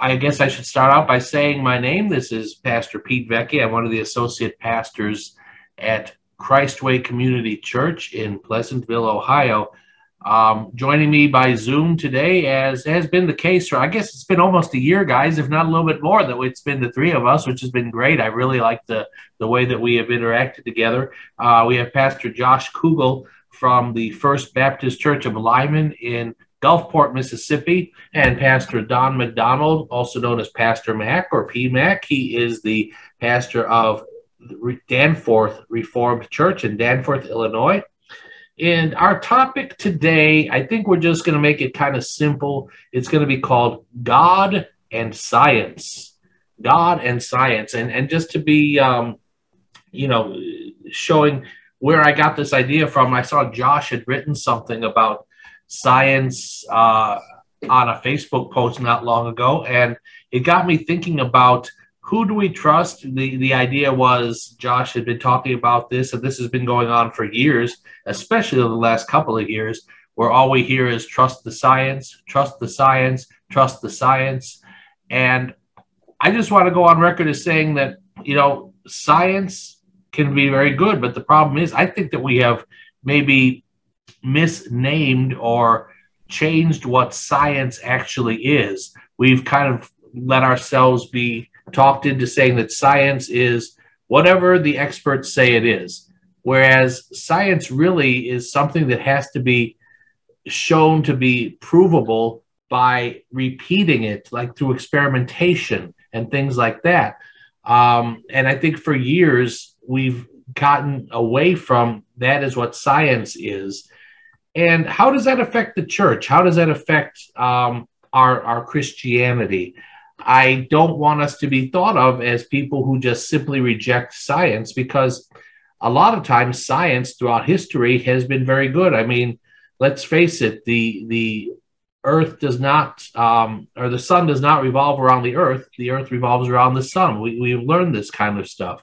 I guess I should start out by saying my name. This is Pastor Pete Vecchi. I'm one of the associate pastors at Christway Community Church in Pleasantville, Ohio. Um, joining me by Zoom today, as has been the case for, I guess it's been almost a year, guys, if not a little bit more, that it's been the three of us, which has been great. I really like the, the way that we have interacted together. Uh, we have Pastor Josh Kugel from the First Baptist Church of Lyman in Gulfport, Mississippi, and Pastor Don McDonald, also known as Pastor Mac or PMAC. He is the pastor of Danforth Reformed Church in Danforth, Illinois. And our topic today, I think we're just going to make it kind of simple. It's going to be called God and Science. God and Science. And, and just to be, um, you know, showing where I got this idea from, I saw Josh had written something about science uh, on a Facebook post not long ago. And it got me thinking about who do we trust? The the idea was Josh had been talking about this, and this has been going on for years, especially the last couple of years, where all we hear is trust the science, trust the science, trust the science. And I just want to go on record as saying that, you know, science can be very good, but the problem is I think that we have maybe misnamed or changed what science actually is. We've kind of let ourselves be talked into saying that science is whatever the experts say it is. Whereas science really is something that has to be shown to be provable by repeating it, like through experimentation and things like that. Um, and I think for years we've gotten away from that is what science is. And how does that affect the church? How does that affect um, our, our Christianity? I don't want us to be thought of as people who just simply reject science because a lot of times science throughout history has been very good. I mean, let's face it, the the earth does not um, or the sun does not revolve around the earth. The earth revolves around the sun. We, we've learned this kind of stuff.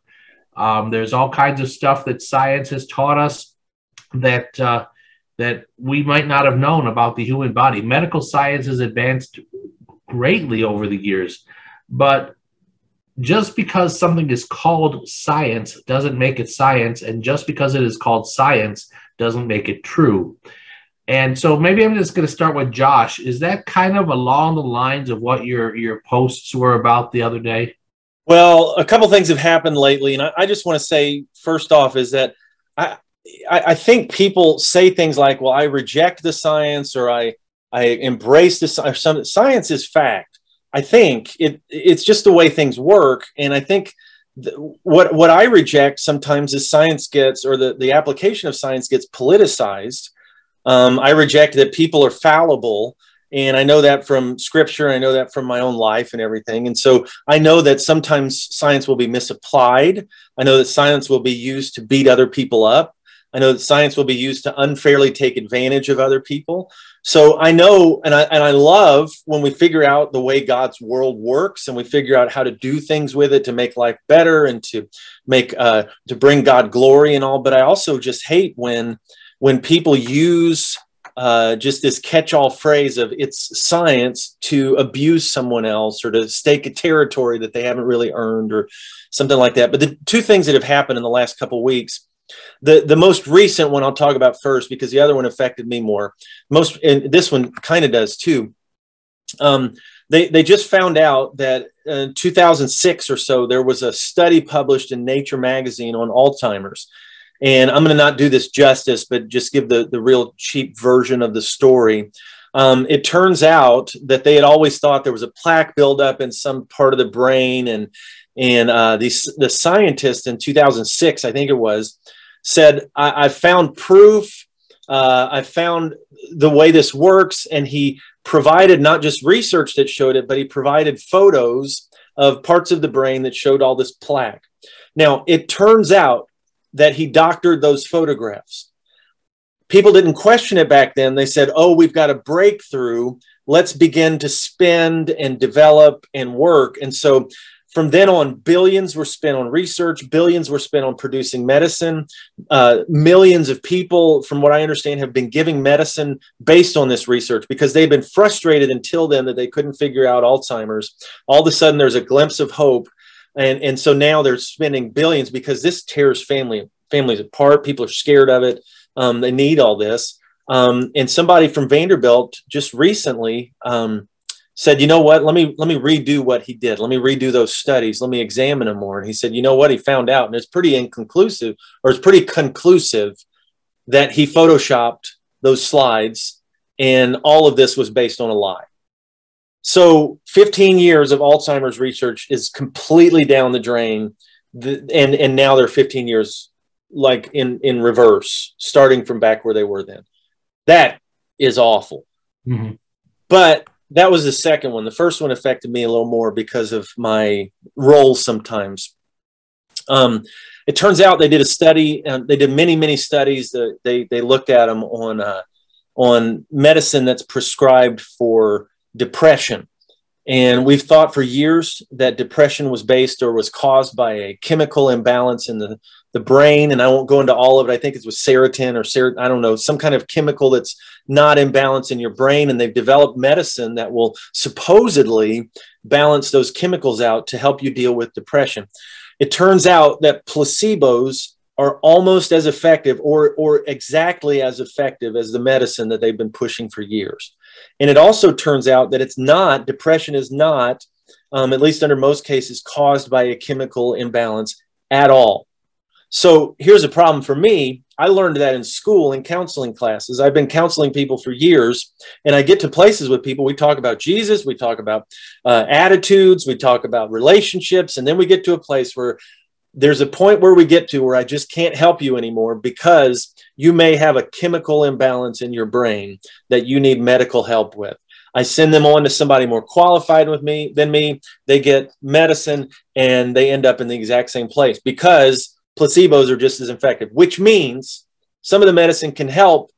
Um, there's all kinds of stuff that science has taught us that uh, that we might not have known about the human body. Medical science has advanced greatly over the years, but just because something is called science doesn't make it science, and just because it is called science doesn't make it true. And so maybe I'm just going to start with Josh. Is that kind of along the lines of what your your posts were about the other day? Well, a couple things have happened lately, and I, I just want to say first off is that I, I, I think people say things like, "Well, I reject the science," or "I I embrace the science." Science is fact. I think it it's just the way things work, and I think th- what what I reject sometimes is science gets or the the application of science gets politicized. Um, I reject that people are fallible and I know that from scripture, I know that from my own life and everything. And so I know that sometimes science will be misapplied. I know that science will be used to beat other people up. I know that science will be used to unfairly take advantage of other people. So I know and I and I love when we figure out the way God's world works and we figure out how to do things with it to make life better and to make uh, to bring God glory and all. But I also just hate when when people use uh, just this catch-all phrase of it's science to abuse someone else or to stake a territory that they haven't really earned or something like that. But the two things that have happened in the last couple weeks the the most recent one I'll talk about first because the other one affected me more. Most and this one kind of does too. Um, they they just found out that in 2006 or so there was a study published in Nature magazine on Alzheimer's. And I'm going to not do this justice, but just give the, the real cheap version of the story. Um, it turns out that they had always thought there was a plaque buildup in some part of the brain, and and uh, the the scientist in 2006, I think it was, said, I, I found proof uh, I found the way this works, and he provided not just research that showed it, but he provided photos of parts of the brain that showed all this plaque. Now, it turns out that he doctored those photographs. People didn't question it back then. They said, oh, we've got a breakthrough. Let's begin to spend and develop and work. And so from then on, billions were spent on research, billions were spent on producing medicine. Uh, millions of people, from what I understand, have been giving medicine based on this research because they've been frustrated until then that they couldn't figure out Alzheimer's. All of a sudden, there's a glimpse of hope. And, and so now they're spending billions because this tears family families apart. People are scared of it. Um, they need all this. Um, and somebody from Vanderbilt just recently um, said, you know what, let me let me redo what he did. Let me redo those studies. Let me examine them more. And he said, you know what, he found out, and it's pretty inconclusive, or it's pretty conclusive that he photoshopped those slides, and all of this was based on a lie. So 15 years of Alzheimer's research is completely down the drain. And and now they're 15 years like in in reverse, starting from back where they were then. That is awful. Mm-hmm. But that was the second one. The first one affected me a little more because of my role sometimes. Um, it turns out they did a study, and they did many, many studies. That they they looked at them on uh, on medicine that's prescribed for depression, and we've thought for years that depression was based or was caused by a chemical imbalance in the the brain, and I won't go into all of it. I think it's with serotonin or ser- I don't know, some kind of chemical that's not in balance in your brain. And they've developed medicine that will supposedly balance those chemicals out to help you deal with depression. It turns out that placebos are almost as effective or, or exactly as effective as the medicine that they've been pushing for years. And it also turns out that it's not, depression is not, um, at least under most cases, caused by a chemical imbalance at all. So here's a problem for me. I learned that in school in counseling classes. I've been counseling people for years, and I get to places with people. We talk about Jesus, we talk about uh, attitudes, we talk about relationships, and then we get to a place where there's a point where we get to where I just can't help you anymore because you may have a chemical imbalance in your brain that you need medical help with. I send them on to somebody more qualified with me than me. They get medicine and they end up in the exact same place because placebos are just as effective, which means some of the medicine can help,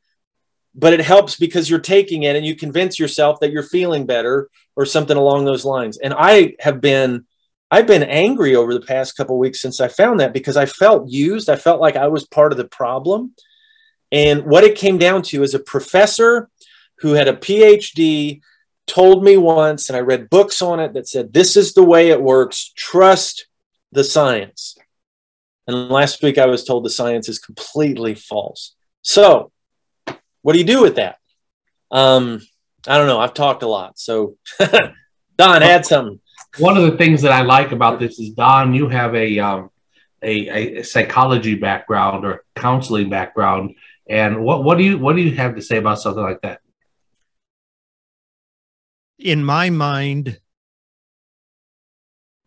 but it helps because you're taking it and you convince yourself that you're feeling better or something along those lines. And I have been I've been angry over the past couple weeks since I found that because I felt used. I felt like I was part of the problem. And what it came down to is a professor who had a PhD told me once, and I read books on it that said, This is the way it works. Trust the science. And last week I was told the science is completely false. So, what do you do with that? Um, I don't know. I've talked a lot. So, Don, add something. One of the things that I like about this is, Don, you have a, um, a, a psychology background or counseling background. And what, what do you what do you have to say about something like that? In my mind,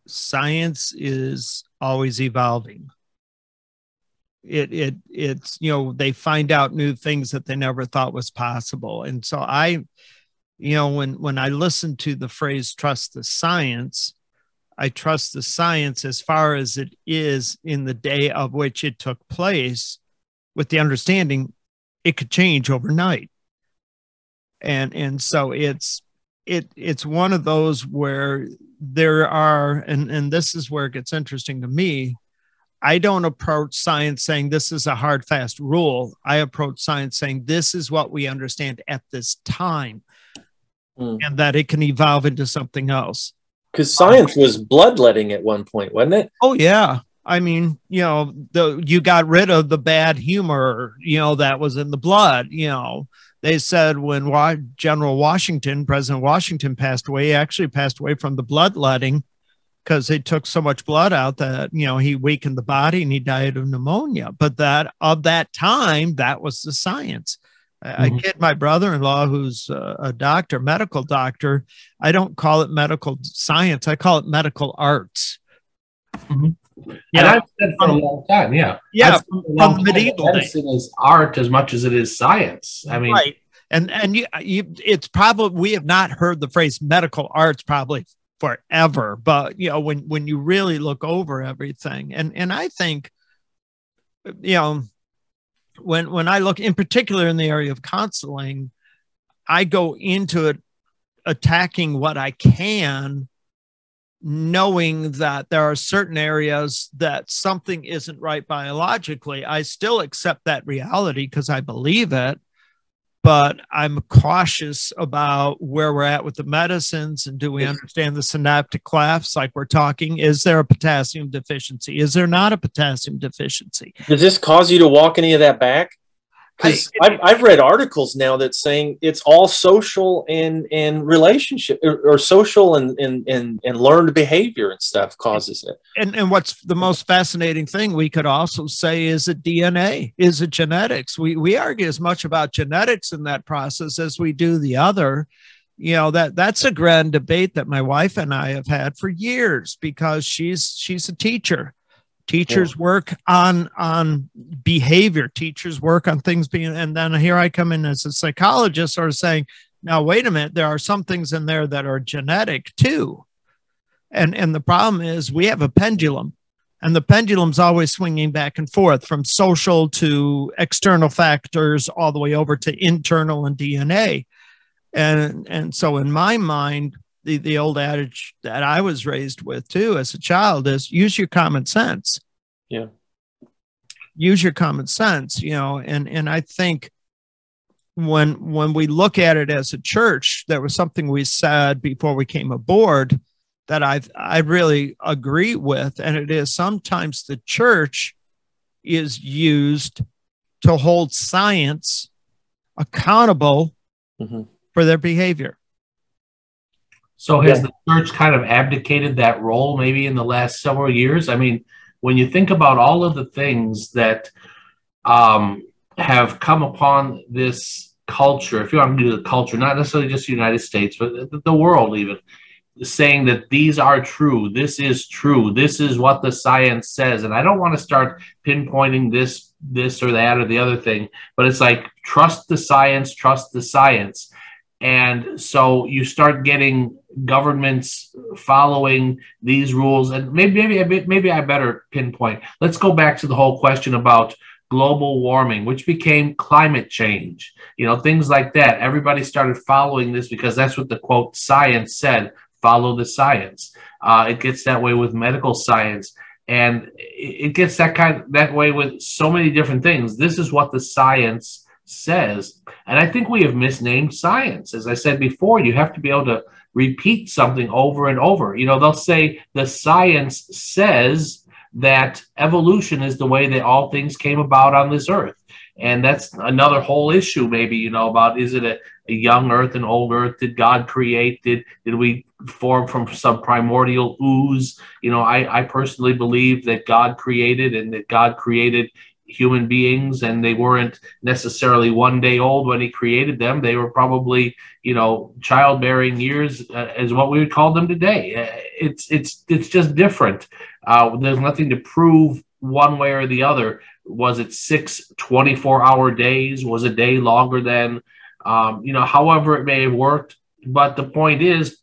science is always evolving it it it's you know they find out new things that they never thought was possible. And so i you know when when i listen to the phrase trust the science i trust the science as far as it is in the day of which it took place with the understanding it could change overnight. And and so it's it it's one of those where there are and and this is where it gets interesting to me I don't approach science saying this is a hard, fast rule. I approach science saying this is what we understand at this time mm. and that it can evolve into something else. Because science was bloodletting at one point, wasn't it? Oh, yeah. I mean, you know, the you got rid of the bad humor, you know, that was in the blood. You know, they said when General Washington, President Washington passed away, he actually passed away from the bloodletting because they took so much blood out that you know he weakened the body and he died of pneumonia but that of that time that was the science mm-hmm. i kid my brother-in-law who's a, a, doctor medical doctor i don't call it medical science i call it medical arts mm-hmm. Yeah, and I've said for a long time, yeah, yeah, from medieval medicine days. is art as much as it is science. I mean, right, and and you, you, it's probably we have not heard the phrase medical arts probably forever, but you know when when you really look over everything, and and I think, you know, when when I look in particular in the area of counseling, I go into it attacking what I can knowing that there are certain areas that something isn't right biologically, I still accept that reality because I believe it. But I'm cautious about where we're at with the medicines and do we understand the synaptic clefts like we're talking? Is there a potassium deficiency? Is there not a potassium deficiency? Does this cause you to walk any of that back? Because I've, I've read articles now that saying it's all social and and relationship or, or social and, and and and learned behavior and stuff causes it. And and what's the most fascinating thing we could also say is it dna is it genetics. We we argue as much about genetics in that process as we do the other. You know that that's a grand debate that my wife and i have had for years because she's she's a teacher teachers yeah. work on on behavior teachers work on things being and then here i come in as a psychologist sort of saying now wait a minute there are some things in there that are genetic too and and the problem is we have a pendulum and the pendulum's always swinging back and forth from social to external factors all the way over to internal and dna and and so in my mind the, the old adage that I was raised with too as a child is use your common sense. Yeah. Use your common sense, you know, and and I think when when we look at it as a church, there was something we said before we came aboard that I I really agree with, and it is sometimes the church is used to hold science accountable mm-hmm. for their behavior. So has yeah. the church kind of abdicated that role maybe in the last several years? I mean, when you think about all of the things that um, have come upon this culture, if you want to do the culture, not necessarily just the United States, but the world even, saying that these are true, this is true, this is what the science says. And I don't want to start pinpointing this, this or that or the other thing, but it's like trust the science, trust the science. And so you start getting governments following these rules. And maybe, maybe, maybe I better pinpoint. Let's go back to the whole question about global warming, which became climate change. You know, things like that. Everybody started following this because that's what the quote science said. Follow the science. Uh, it gets that way with medical science and it gets that kind that way with so many different things this is what the science says. And I think we have misnamed science. As I said before, you have to be able to repeat something over and over. You know, they'll say the science says that evolution is the way that all things came about on this earth. And that's another whole issue, maybe, you know, about is it a, a young earth and old earth? Did God create? Did did we form from some primordial ooze? You know, I, I personally believe that God created and that God created human beings and they weren't necessarily one day old when he created them. They were probably you know childbearing years uh, as what we would call them today. Uh, it's it's it's just different. Uh, there's nothing to prove one way or the other. Was it six 24 hour days? Was a day longer than um, you know however it may have worked. But the point is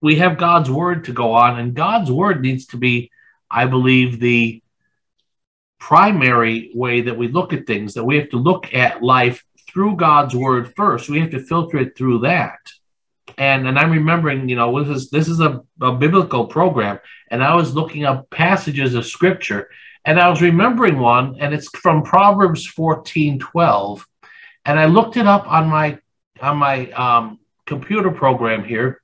we have god's word to go on and god's word needs to be i believe the primary way that we look at things, that we have to look at life through God's word first. We have to filter it through that. And and I'm remembering, you know, this is this is a, a biblical program, and I was looking up passages of scripture, and I was remembering one, and it's from Proverbs 14, 12. And I looked it up on my on my um, computer program here,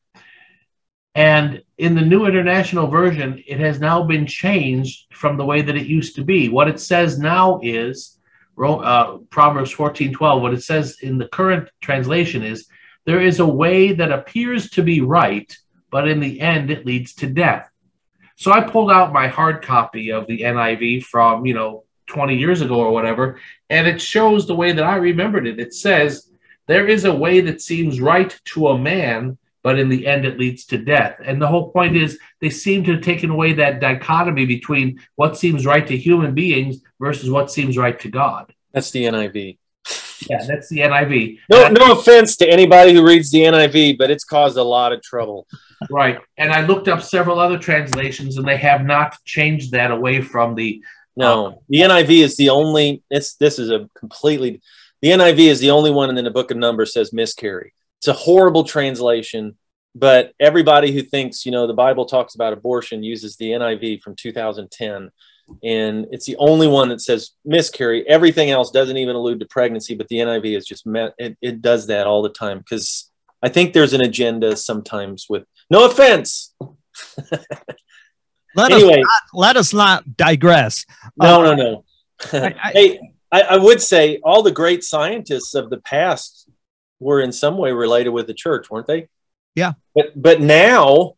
and in the New International Version, it has now been changed from the way that it used to be. What it says now is uh, Proverbs 14 12. What it says in the current translation is there is a way that appears to be right, but in the end it leads to death. So I pulled out my hard copy of the NIV from, you know, 20 years ago or whatever, and it shows the way that I remembered it. It says, There is a way that seems right to a man but in the end, it leads to death. And the whole point is they seem to have taken away that dichotomy between what seems right to human beings versus what seems right to God. That's the NIV. Yeah, that's the NIV. No, no offense to anybody who reads the NIV, but it's caused a lot of trouble. Right. And I looked up several other translations and they have not changed that away from the No, um, the NIV is the only it's this is a completely the NIV is the only one and then the book of numbers says miscarry. It's a horrible translation, but everybody who thinks, you know, the Bible talks about abortion uses the NIV from 2010 and it's the only one that says miscarry. Everything else doesn't even allude to pregnancy, but the NIV is just met. It, it does that all the time because I think there's an agenda sometimes with no offense. let anyway, us not, let us not digress. No, uh, no, no. I, I, hey, I, I would say all the great scientists of the past were in some way related with the church, weren't they? Yeah. But but now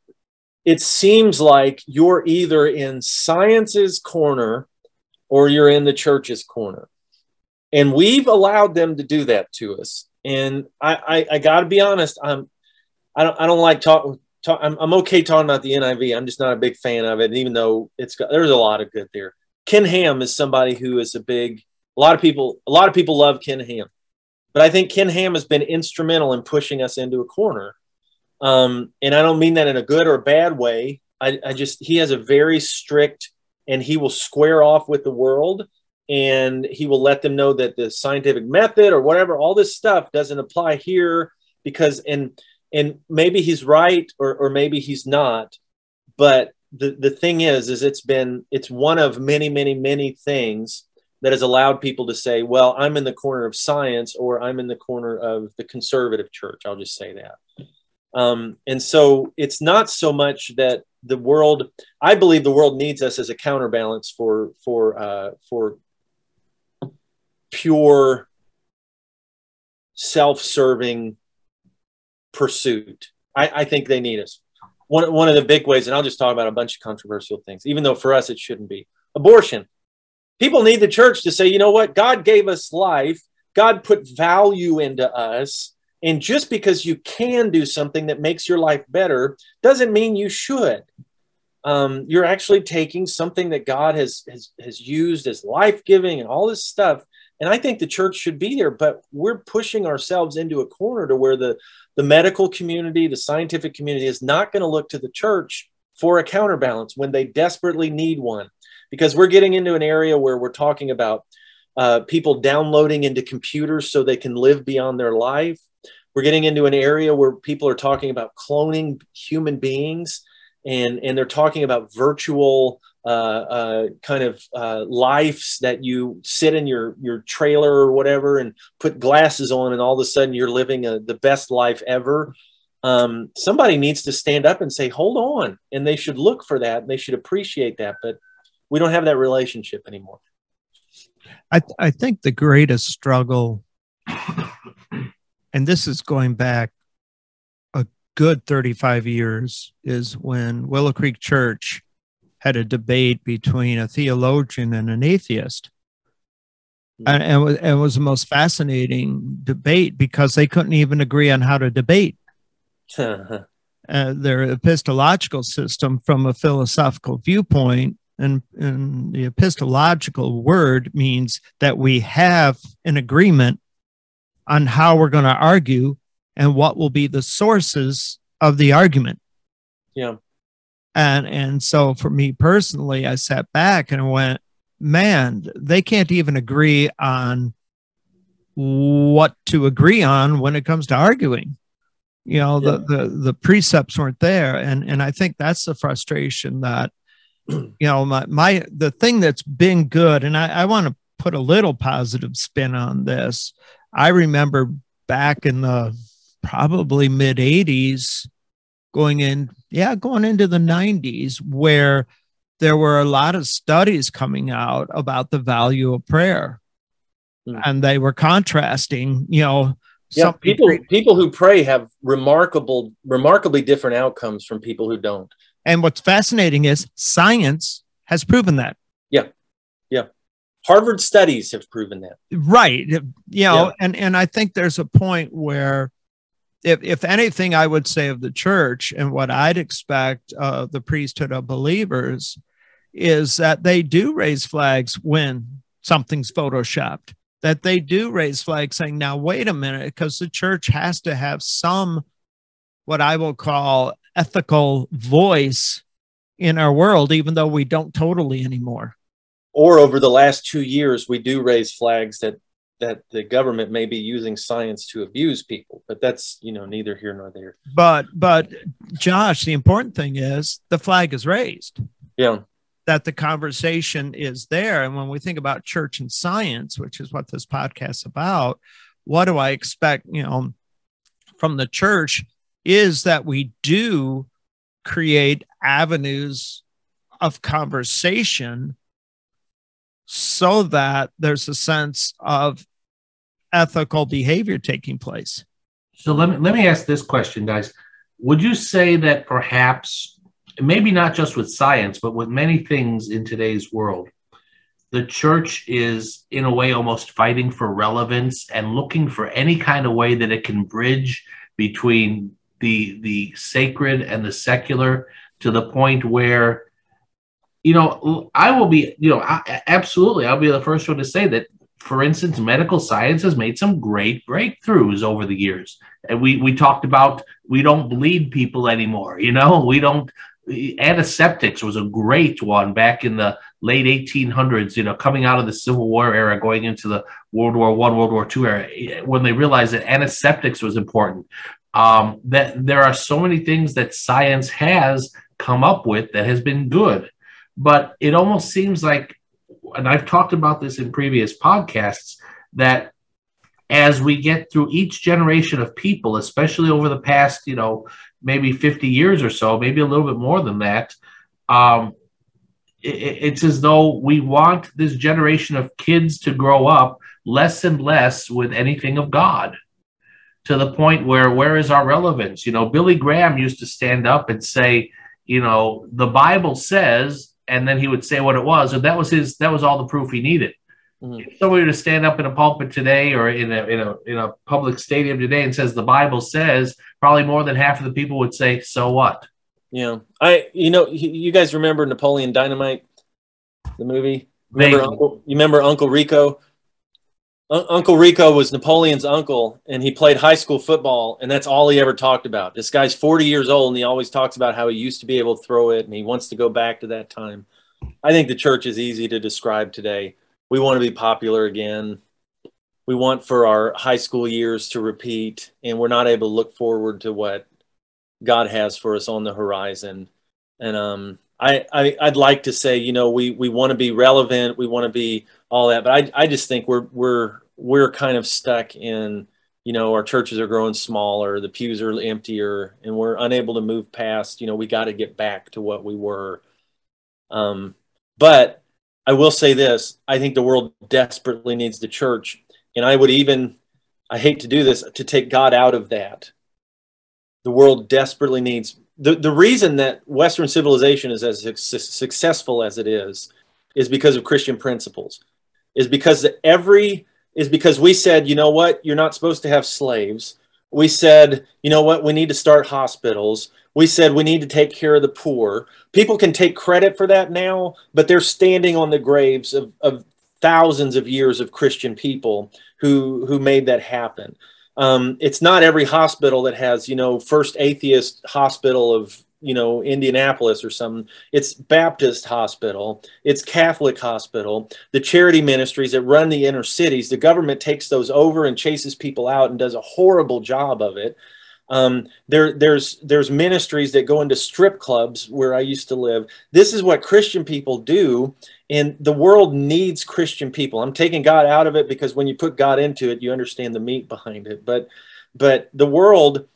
it seems like you're either in science's corner or you're in the church's corner. And we've allowed them to do that to us. And I, I, I got to be honest, I'm, I don't, I don't like talking. Talk, I'm, I'm okay talking about the NIV. I'm just not a big fan of it, even though it's got, there's a lot of good there. Ken Ham is somebody who is a big. A lot of people, a lot of people love Ken Ham, but I think Ken Ham has been instrumental in pushing us into a corner um, and I don't mean that in a good or bad way. I, I just, he has a very strict and he will square off with the world and he will let them know that the scientific method or whatever, all this stuff doesn't apply here because, and, and maybe he's right or, or maybe he's not. But the, the thing is, is it's been, it's one of many, many, many things that has allowed people to say, well, I'm in the corner of science or I'm in the corner of the conservative church. I'll just say that. Um, and so it's not so much that the world, I believe the world needs us as a counterbalance for, for, uh, for pure self-serving pursuit. I, I think they need us. One, one of the big ways, and I'll just talk about a bunch of controversial things, even though for us it shouldn't be. Abortion. People need the church to say, you know what? God gave us life. God put value into us. And just because you can do something that makes your life better doesn't mean you should. Um, you're actually taking something that God has, has, has used as life giving and all this stuff. And I think the church should be there, but we're pushing ourselves into a corner to where the, the medical community, the scientific community is not going to look to the church for a counterbalance when they desperately need one. Because we're getting into an area where we're talking about uh, people downloading into computers so they can live beyond their life. We're getting into an area where people are talking about cloning human beings, and and they're talking about virtual uh, uh, kind of uh, lives that you sit in your your trailer or whatever and put glasses on, and all of a sudden you're living a, the best life ever. Um, somebody needs to stand up and say, "Hold on," and they should look for that. And they should appreciate that, but we don't have that relationship anymore. I, th- I think the greatest struggle and this is going back a good 35 years, is when Willow Creek Church had a debate between a theologian and an atheist. Hmm. And, and, it was, it was the most fascinating debate because they couldn't even agree on how to debate. uh, their epistological system from a philosophical viewpoint and, and the epistological word means that we have an agreement on how we're going to argue and what will be the sources of the argument. Yeah. And and so for me personally, I sat back and went, man, they can't even agree on what to agree on when it comes to arguing. You know, yeah. the, the the precepts weren't there. And and I think that's the frustration that you know my my the thing that's been good, and I, I want to put a little positive spin on this. I remember back in the probably mid 80s going in yeah going into the 90s where there were a lot of studies coming out about the value of prayer. Mm. and they were contrasting you know yeah people people who pray have remarkable remarkably different outcomes from people who don't and what's fascinating is science has proven that yeah yeah Harvard studies have proven that. Right. You know, yeah. and, and I think there's a point where if, if anything, I would say of the church and what I'd expect of the priesthood of believers is that they do raise flags when something's photoshopped, that they do raise flags saying, now, wait a minute, because the church has to have some, what I will call ethical voice in our world, even though we don't totally anymore. Or over the last two years, we do raise flags that that the government may be using science to abuse people, but that's you know neither here nor there. But but Josh, the important thing is the flag is raised. Yeah. That the conversation is there. And when we think about church and science, which is what this podcast is about, what do I expect, you know, from the church is that we do create avenues of conversation so that there's a sense of ethical behavior taking place. So let me let me ask this question, guys. Would you say that perhaps maybe not just with science, but with many things in today's world, the church is in a way almost fighting for relevance and looking for any kind of way that it can bridge between the the sacred and the secular to the point where you know i will be you know I, absolutely i'll be the first one to say that for instance medical science has made some great breakthroughs over the years. And we we talked about we don't bleed people anymore you know? We don't antiseptics was a great one back in the late 1800s you know coming out of the civil war era going into the world war one world war two era when they realized that antiseptics was important um, that there are so many things that science has come up with that has been good. But it almost seems like and i've talked about this in previous podcasts that as we get through each generation of people especially over the past you know maybe 50 years or so maybe a little bit more than that um, it, it's as though we want this generation of kids to grow up less and less with anything of god to the point where where is our relevance? You know, Billy Graham used to stand up and say, you know, the Bible says, and then he would say what it was, and that was his that was all the proof he needed. Mm-hmm. If somebody were to stand up in a pulpit today or in a in a in a public stadium today and says the Bible says, probably more than half of the people would say, "So what?" Yeah, I you know you guys remember Napoleon Dynamite, the movie. Remember Uncle, you remember Uncle Rico? Uncle Rico was Napoleon's uncle, and he played high school football, and that's all he ever talked about. This guy's 40 years old, and he always talks about how he used to be able to throw it, and he wants to go back to that time. I think the church is easy to describe today. We want to be popular again. We want for our high school years to repeat, and we're not able to look forward to what God has for us on the horizon. And um, I, I I'd like to say, you know, we we want to be relevant, we want to be all that, but I I just think we're we're we're kind of stuck in, you know, our churches are growing smaller, the pews are emptier, and we're unable to move past. You know, we got to get back to what we were. Um, but I will say this: I think the world desperately needs the church, and I would even, I hate to do this, to take God out of that. The world desperately needs the, the reason that Western civilization is as su- successful as it is is because of Christian principles. Is because every is because we said, you know what, you're not supposed to have slaves. We said, you know what, we need to start hospitals. We said we need to take care of the poor. People can take credit for that now, but they're standing on the graves of, of thousands of years of Christian people who who made that happen um, it's not every hospital that has you know first atheist hospital of you know indianapolis or something it's baptist hospital it's catholic hospital the charity ministries that run the inner cities the government takes those over and chases people out and does a horrible job of it um, there, there's there's ministries that go into strip clubs where I used to live. This is what Christian people do, and the world needs Christian people. I'm taking God out of it because when you put God into it, you understand the meat behind it. But but the world,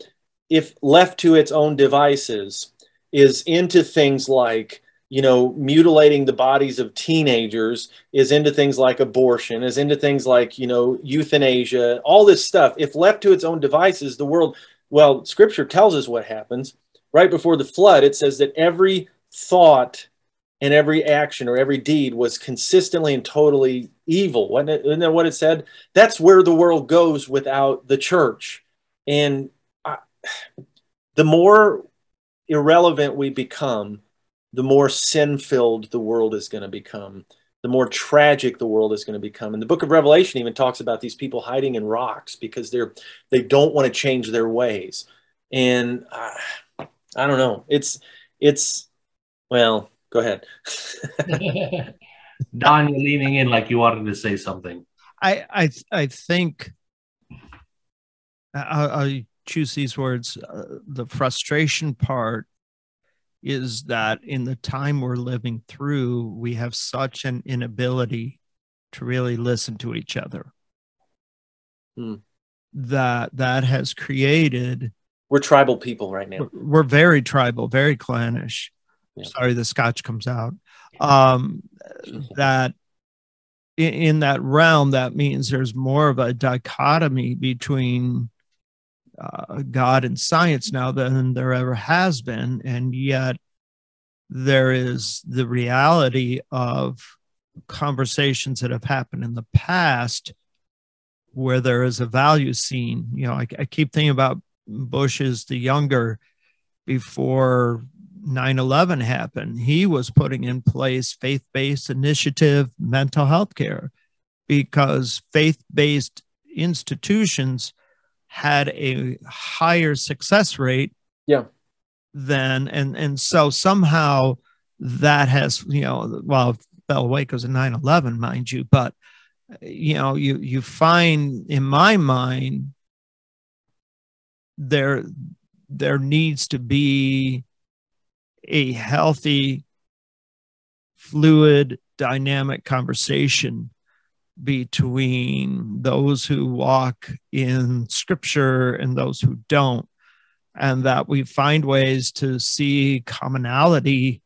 if left to its own devices, is into things like you know mutilating the bodies of teenagers is into things like abortion is into things like you know euthanasia all this stuff if left to its own devices the world well, scripture tells us what happens. Right before the flood, it says that every thought and every action or every deed was consistently and totally evil. Wasn't, it, isn't that what it said? That's where the world goes without the church. And I, the more irrelevant we become, the more sin filled the world is going to become, the more tragic the world is going to become. And the book of Revelation even talks about these people hiding in rocks because they're they don't want to change their ways. And uh, I don't know. It's it's well, go ahead. Don, you're leaning in like you wanted to say something. I I I think I, I choose these words. Uh, the frustration part is that in the time we're living through, we have such an inability to really listen to each other. Hmm. That that has created. We're tribal people right now. We're, we're very tribal, very clannish. Yeah. Sorry, the scotch comes out. Um, that in, in that realm, that means there's more of a dichotomy between uh, God and science now than there ever has been. And yet there is the reality of conversations that have happened in the past where there is a value seen. You know, I, I keep thinking about Bush as the younger before 9 11 happened. He was putting in place faith based initiative mental health care because faith based institutions had a higher success rate yeah. than and and so somehow that has you know well bell waco's a 9-11 mind you but you know you you find in my mind there there needs to be a healthy fluid dynamic conversation between those who walk in scripture and those who don't and that we find ways to see commonality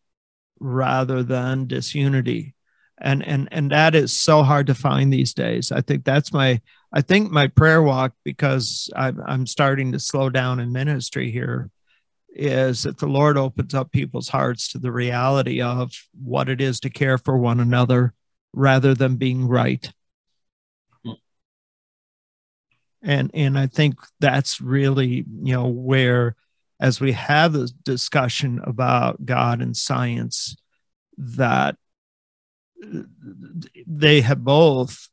rather than disunity. And and and that is so hard to find these days. I think that's my i think my prayer walk because i'm, I'm starting to slow down in ministry here is that the lord opens up people's hearts to the reality of what it is to care for one another rather than being right and and i think that's really you know where as we have this discussion about god and science that uh, they have both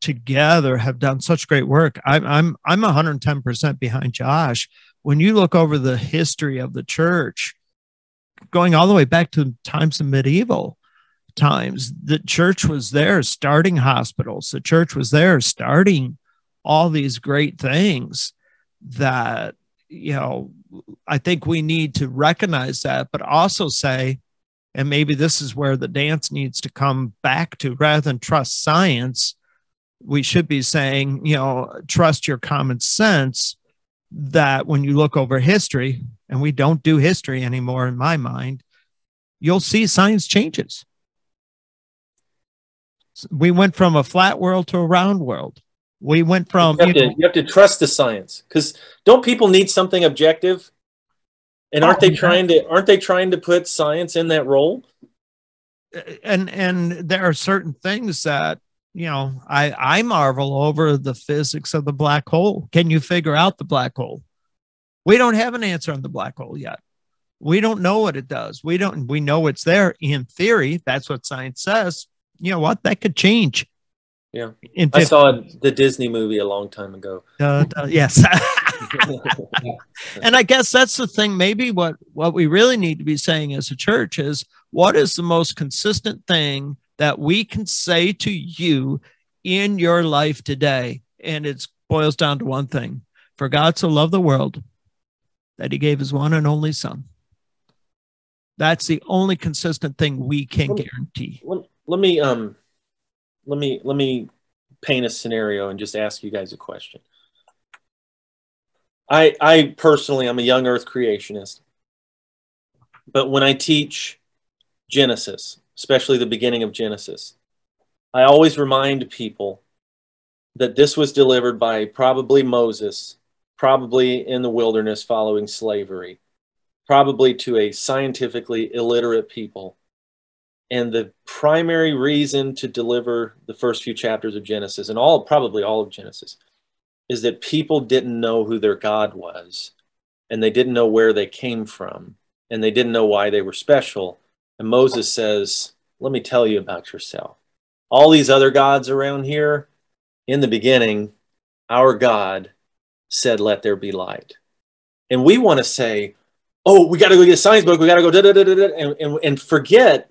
together have done such great work. I'm i'm i'm 110% behind josh. When you look over the history of the church going all the way back to times of medieval times the church was there starting hospitals. The church was there starting all these great things that you know i think we need to recognize that but also say and maybe this is where the dance needs to come back to rather than trust science we should be saying you know trust your common sense that when you look over history and we don't do history anymore in my mind you'll see science changes we went from a flat world to a round world. We went from you have, to, you have to trust the science because don't people need something objective? And aren't they oh, trying to aren't they trying to put science in that role? And and there are certain things that you know I I marvel over the physics of the black hole. Can you figure out the black hole? We don't have an answer on the black hole yet. We don't know what it does. We don't we know it's there in theory. That's what science says you know what that could change yeah I saw the Disney movie a long time ago. Uh, uh, yes. and I guess that's the thing. Maybe what, what we really need to be saying as a church is what is the most consistent thing that we can say to you in your life today? And it boils down to one thing for God so loved the world that he gave his one and only son. That's the only consistent thing we can guarantee let me um let me let me paint a scenario and just ask you guys a question. I I personally I'm a young earth creationist. But when I teach Genesis, especially the beginning of Genesis, I always remind people that this was delivered by probably Moses, probably in the wilderness following slavery, probably to a scientifically illiterate people and the primary reason to deliver the first few chapters of Genesis and all probably all of Genesis is that people didn't know who their God was and they didn't know where they came from and they didn't know why they were special. And Moses says, Let me tell you about yourself. All these other gods around here, in the beginning, our God said, Let there be light. And we want to say, Oh, we got to go get a science book. We got to go, da, da, da, da, and, and, and forget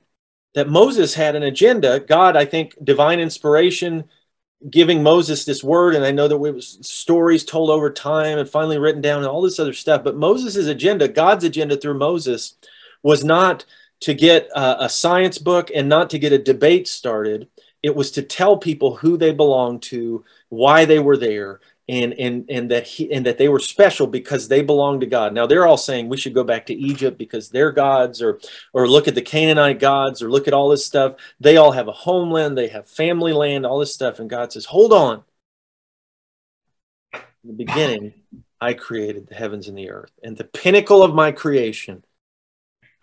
that Moses had an agenda. God, I think, divine inspiration, giving Moses this word. And I know that it was stories told over time and finally written down and all this other stuff. But Moses' agenda, God's agenda through Moses, was not to get a, a science book and not to get a debate started. It was to tell people who they belonged to, why they were there, and and and that he and that they were special because they belonged to God. Now they're all saying we should go back to Egypt because they're gods, or or look at the Canaanite gods, or look at all this stuff. They all have a homeland, they have family land, all this stuff, and God says, "Hold on." In the beginning, I created the heavens and the earth, and the pinnacle of my creation,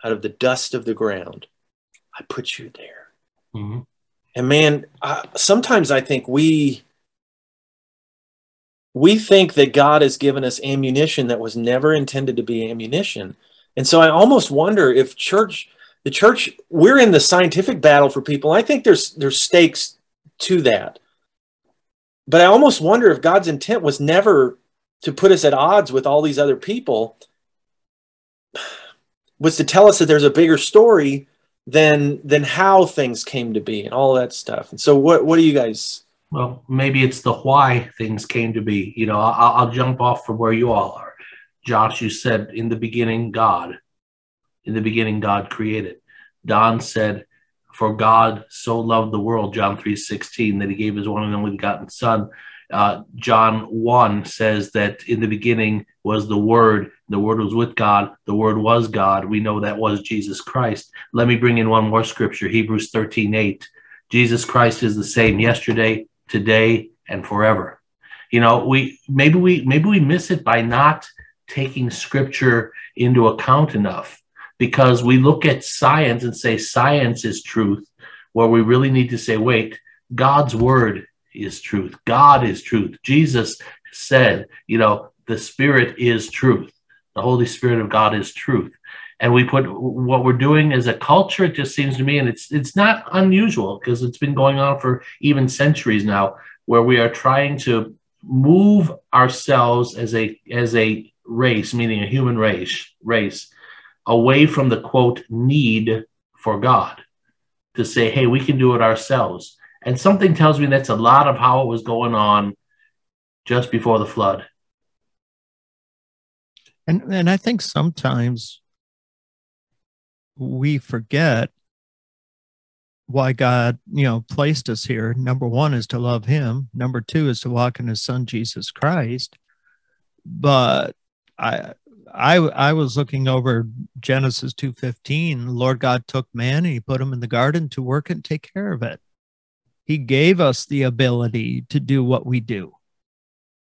out of the dust of the ground, I put you there. Mm-hmm. And man, I, sometimes I think we we think that God has given us ammunition that was never intended to be ammunition. And so I almost wonder if church, the church, we're in the scientific battle for people. I think there's there's stakes to that. But I almost wonder if God's intent was never to put us at odds with all these other people, was to tell us that there's a bigger story than than how things came to be and all that stuff. And so what what do you guys well, maybe it's the why things came to be. You know, I'll, I'll jump off from where you all are. Josh, you said in the beginning, God. In the beginning, God created. Don said, For God so loved the world, John 3 16, that he gave his one and only begotten Son. Uh, John 1 says that in the beginning was the Word, the Word was with God, the Word was God. We know that was Jesus Christ. Let me bring in one more scripture Hebrews 13 8. Jesus Christ is the same yesterday, today and forever. You know, we maybe we maybe we miss it by not taking scripture into account enough because we look at science and say science is truth where we really need to say wait, God's word is truth. God is truth. Jesus said, you know, the spirit is truth. The Holy Spirit of God is truth and we put what we're doing as a culture it just seems to me and it's it's not unusual because it's been going on for even centuries now where we are trying to move ourselves as a as a race meaning a human race race away from the quote need for god to say hey we can do it ourselves. And something tells me that's a lot of how it was going on just before the flood. And and i think sometimes we forget why God, you know, placed us here. Number one is to love him. Number two is to walk in his son Jesus Christ. But I I I was looking over Genesis 2:15. Lord God took man and he put him in the garden to work and take care of it. He gave us the ability to do what we do.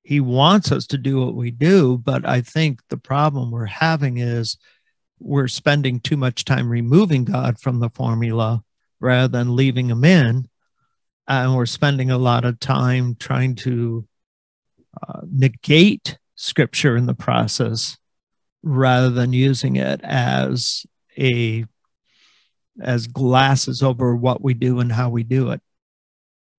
He wants us to do what we do, but I think the problem we're having is we're spending too much time removing God from the formula rather than leaving him in. And we're spending a lot of time trying to uh, negate scripture in the process rather than using it as a as glasses over what we do and how we do it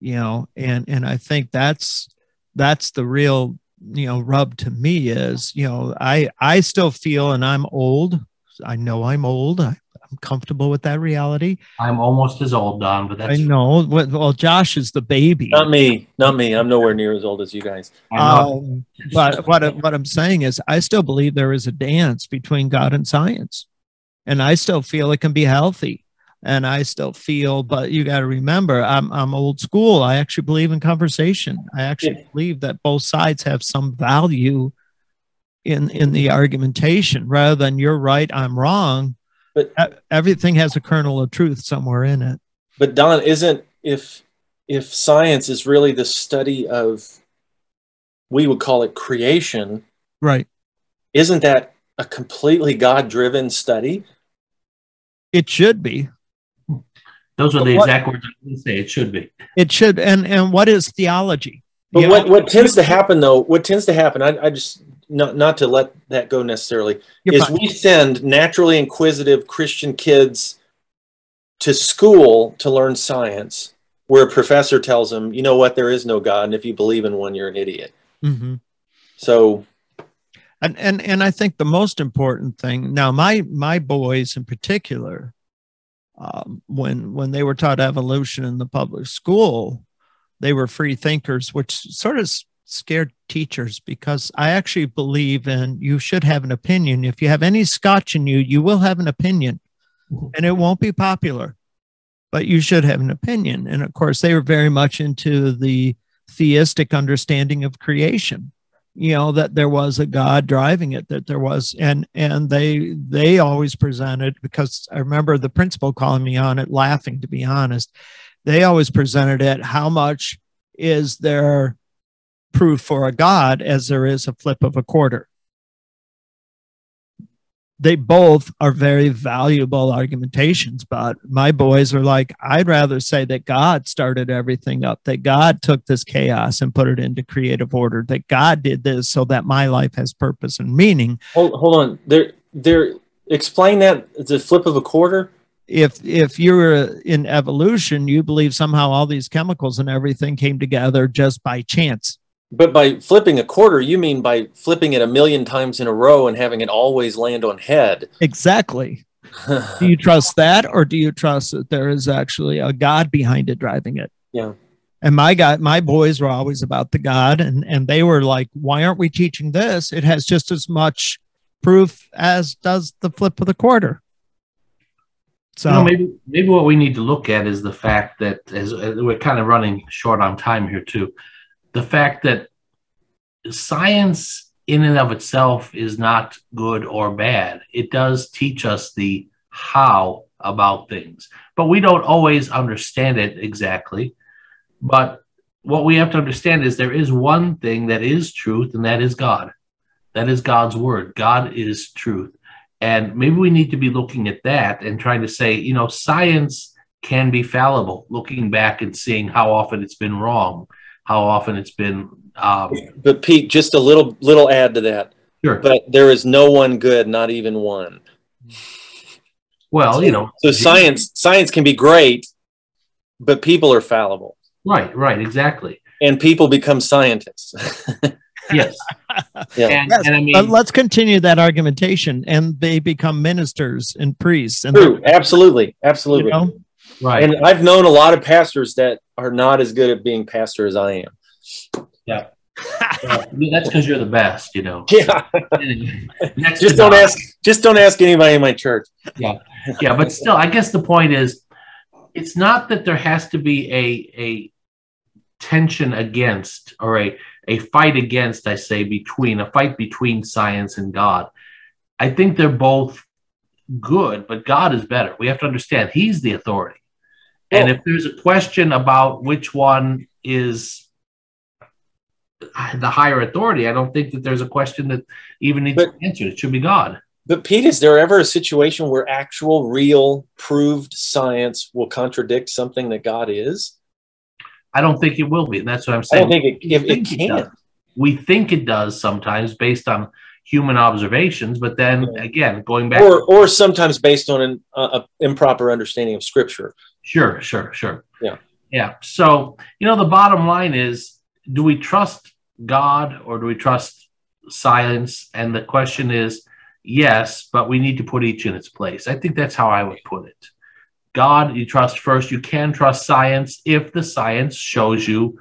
you know and and i think that's that's the real you know rub to me is you know i i still feel and i'm old I know I'm old. I, am comfortable with that reality. I'm almost as old, Don, but that's I know. Well, Josh is the baby. Not me. Not me. I'm nowhere near as old as you guys. Um, but what what I'm saying is, I still believe there is a dance between God and science, and I still feel it can be healthy. And I still feel, but you got to remember, I'm I'm old school. I actually believe in conversation. I actually yeah. believe that both sides have some value in in the argumentation. Rather than you're right i'm wrong but everything has a kernel of truth somewhere in it. But don isn't if if science is really the study of we would call it creation right. isn't that a completely god driven study? It should be. Those are the what, exact words i want to say. It should be. It should and and what is theology? But what, what tends to happen though what tends to happen I, I just not not to let that go necessarily You're is fine. we send naturally inquisitive Christian kids to school to learn science, where a professor tells them, you know what, there is no God, and if you believe in one, you're an idiot. Mhm. So and and and I think the most important thing now, my my boys in particular, um, when when they were taught evolution in the public school, they were free thinkers, which sort of scared teachers because I actually believe in you should have an opinion. If you have any scotch in you, you will have an opinion, and it won't be popular, but you should have an opinion. And of course, they were very much into the theistic understanding of creation you know that there was a god driving it that there was and and they they always presented because i remember the principal calling me on it laughing to be honest they always presented it how much is there proof for a god as there is a flip of a quarter they both are very valuable argumentations but my boys are like i'd rather say that god started everything up that god took this chaos and put it into creative order that god did this so that my life has purpose and meaning hold hold on. There there explain that the flip of a quarter. if if you're in evolution you believe somehow all these chemicals and everything came together just by chance But by flipping a quarter, you mean by flipping it a million times in a row and having it always land on head. exactly do you trust that or do you trust that there is actually a god behind it driving it Yeah. and my guy my boys were always about the god and and they were like why aren't we teaching this it has just as much proof as does the flip of the quarter so you know, maybe maybe what we need to look at is the fact that as, as we're kind of running short on time here too, the fact that science in and of itself is not good or bad. It does teach us the how about things, but we don't always understand it exactly. But what we have to understand is there is one thing that is truth, and that is God. That is God's word. God is truth. And maybe we need to be looking at that and trying to say, you know, science can be fallible, looking back and seeing how often it's been wrong, how often it's been. Um, But Pete, just a little little add to that. sure. But there is no one good, not even one. well, you know. So science science can be great, but people are fallible. Right, right, exactly. And people become scientists. Yes. Yeah. And, Yes, and I mean, but let's continue that argumentation and they become ministers and priests and True. Absolutely. you Absolutely. know right. And I've known a lot of pastors that are not as good at being pastor as I am. Yeah, that's because you're the best, you know. Yeah. Just don't God. ask just don't ask anybody in my church. Yeah, yeah but still i guess the point is it's not that there has to be a a tension against or a a fight against i say between a fight between science and god i think they're both good but god is better we have to understand he's the authority and if there's a question about which one is the higher authority i don't think that there's a question that even needs But- to be answered it should be god But Pete, is there ever a situation where actual, real, proved science will contradict something that God is? I don't think it will be. And that's what I'm saying. I don't think it, if it can. We think it does sometimes based on human observations, but then again, going back, Or, or sometimes based on an uh, improper understanding of Scripture. Sure, sure, sure. Yeah. Yeah. So, you know, the bottom line is do we trust God or do we trust science? And the question is yes, but we need to put each in its place. I think that's how I would put it. God, you trust first. You can trust science if the science shows you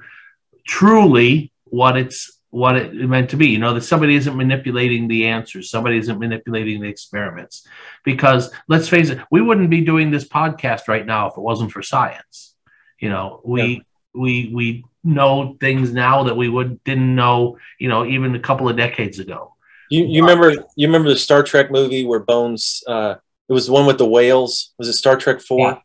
truly what it's what it meant to be. You know that somebody isn't manipulating the answers, somebody isn't manipulating the experiments. Because let's face it, we wouldn't be doing this podcast right now if it wasn't for science. You know, we we we know things now that we would didn't know. You know, even a couple of decades ago. You, you remember you remember the Star Trek movie where Bones uh it was the one with the whales was it Star Trek 4 Yeah.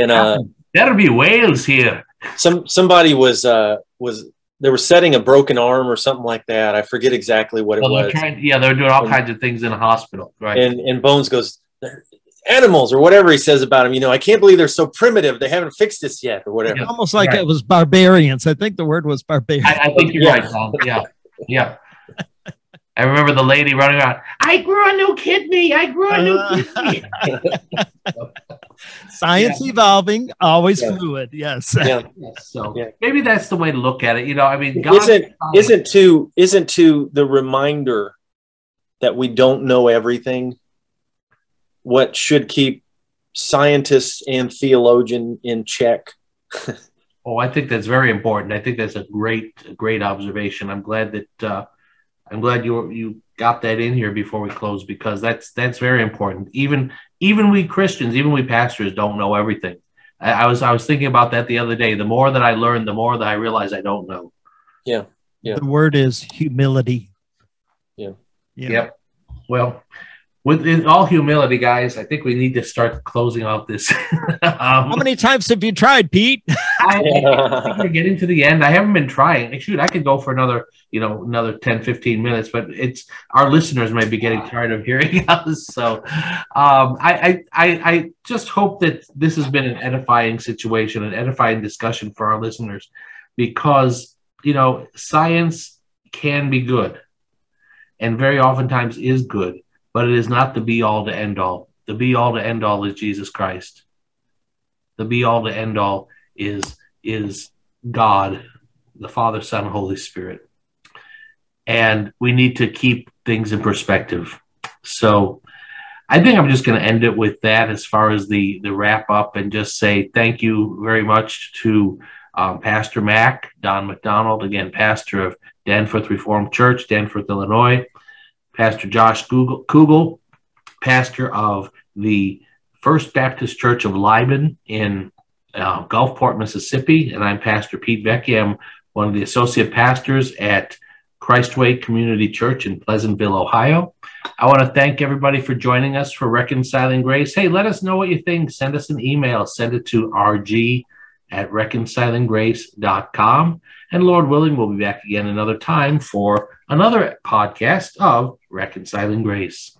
and uh There'll be whales here. some somebody was uh was they were setting a broken arm or something like that I forget exactly what it Well, they're was trying, yeah, they're doing all kinds of things in a hospital, right? and and Bones goes animals or whatever he says about them you know I can't believe they're so primitive they haven't fixed this yet or whatever Yeah. almost like Right. it was barbarians i think the word was barbarian I, I think you're Yeah. right, Tom. Yeah, yeah. I remember the lady running around. I grew a new kidney. I grew a new kidney. Science evolving, always Yeah. fluid. Yes. Yeah. so Yeah. maybe that's the way to look at it. You know, I mean, God isn't isn't to isn't to the reminder that we don't know everything what should keep scientists and theologian in check Oh, I think that's very important. I think that's a great, great observation. I'm glad that uh, I'm glad you you got that in here before we close because that's that's very important. Even even we Christians, even we pastors, don't know everything. I, I was I was thinking about that the other day. The more that I learn, the more that I realize I don't know. Yeah. Yeah. The word is humility. Yeah. Yeah. Yep. Well, with in all humility, guys, I think we need to start closing out this. How um, many times have you tried, Pete? I, I think we're getting to the end. I haven't been trying. Shoot, I could go for another, you know, another 10, 15 minutes, but it's our listeners may be getting tired of hearing us. So um, I, I, I, I just hope that this has been an edifying situation, an edifying discussion for our listeners, because, you know, science can be good and very oftentimes is good, but it is not the be all to end all. The be all to end all is Jesus Christ. The be all to end all is is God, the Father, Son, Holy Spirit. And we need to keep things in perspective. So I think I'm just going to end it with that as far as the the wrap up and just say thank you very much to um, Pastor Mac, Don McDonald, again, pastor of Danforth Reformed Church, Danforth, Illinois, Pastor Josh Kugel, pastor of the First Baptist Church of Lyman in uh, Gulfport, Mississippi, and I'm Pastor Pete Vecchi. I'm one of the associate pastors at Christway Community Church in Pleasantville, Ohio. I want to thank everybody for joining us for Reconciling Grace. Hey, let us know what you think. Send us an email. Send it to rg at reconcilinggrace.com. And Lord willing, we'll be back again another time for another podcast of Reconciling Grace.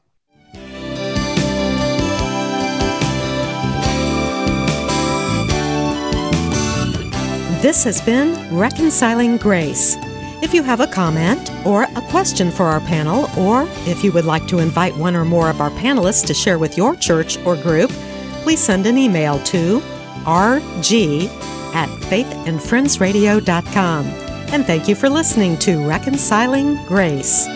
This has been Reconciling Grace. If you have a comment or a question for our panel, or if you would like to invite one or more of our panelists to share with your church or group, please send an email to rg at faithandfriendsradio.com. And thank you for listening to Reconciling Grace.